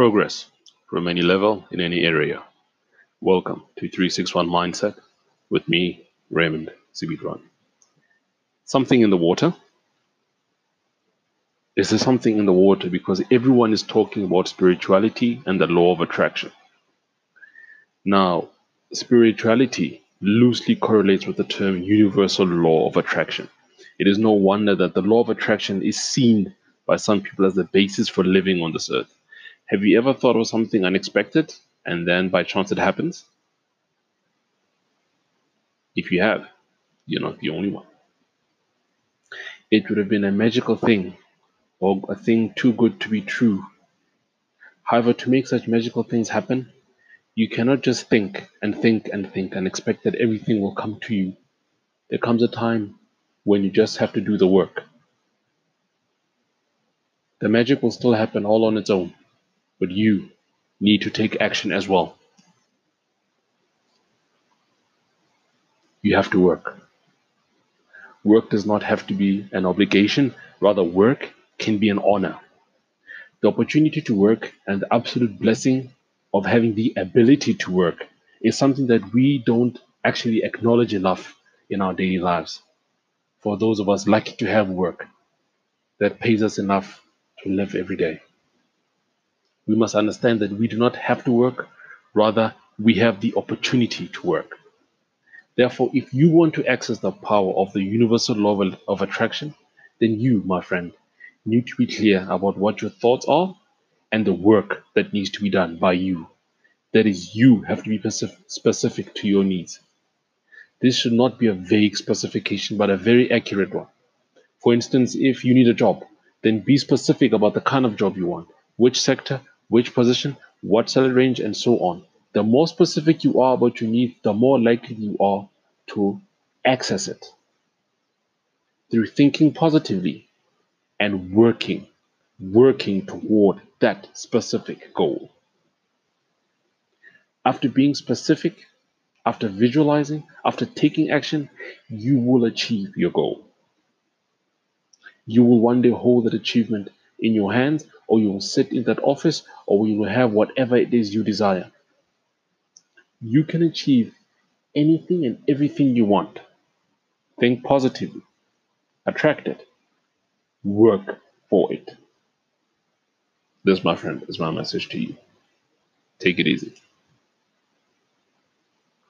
Progress from any level in any area. Welcome to 361 Mindset with me, Raymond Sibidwan. Something in the water? Is there something in the water because everyone is talking about spirituality and the law of attraction? Now, spirituality loosely correlates with the term universal law of attraction. It is no wonder that the law of attraction is seen by some people as the basis for living on this earth. Have you ever thought of something unexpected and then by chance it happens? If you have, you're not the only one. It would have been a magical thing or a thing too good to be true. However, to make such magical things happen, you cannot just think and think and think and expect that everything will come to you. There comes a time when you just have to do the work. The magic will still happen all on its own but you need to take action as well. You have to work. Work does not have to be an obligation, rather, work can be an honor. The opportunity to work and the absolute blessing of having the ability to work is something that we don't actually acknowledge enough in our daily lives. For those of us lucky to have work that pays us enough to live every day we must understand that we do not have to work, rather, we have the opportunity to work. Therefore, if you want to access the power of the universal law of attraction, then you, my friend, need to be clear about what your thoughts are and the work that needs to be done by you. That is, you have to be specific to your needs. This should not be a vague specification, but a very accurate one. For instance, if you need a job, then be specific about the kind of job you want, which sector, which position, what salary range, and so on. The more specific you are about your needs, the more likely you are to access it through thinking positively and working, working toward that specific goal. After being specific, after visualizing, after taking action, you will achieve your goal. You will one day hold that achievement in your hands, or you will sit in that office, or you will have whatever it is you desire. You can achieve anything and everything you want. Think positively, attract it, work for it. This, my friend, is my message to you. Take it easy.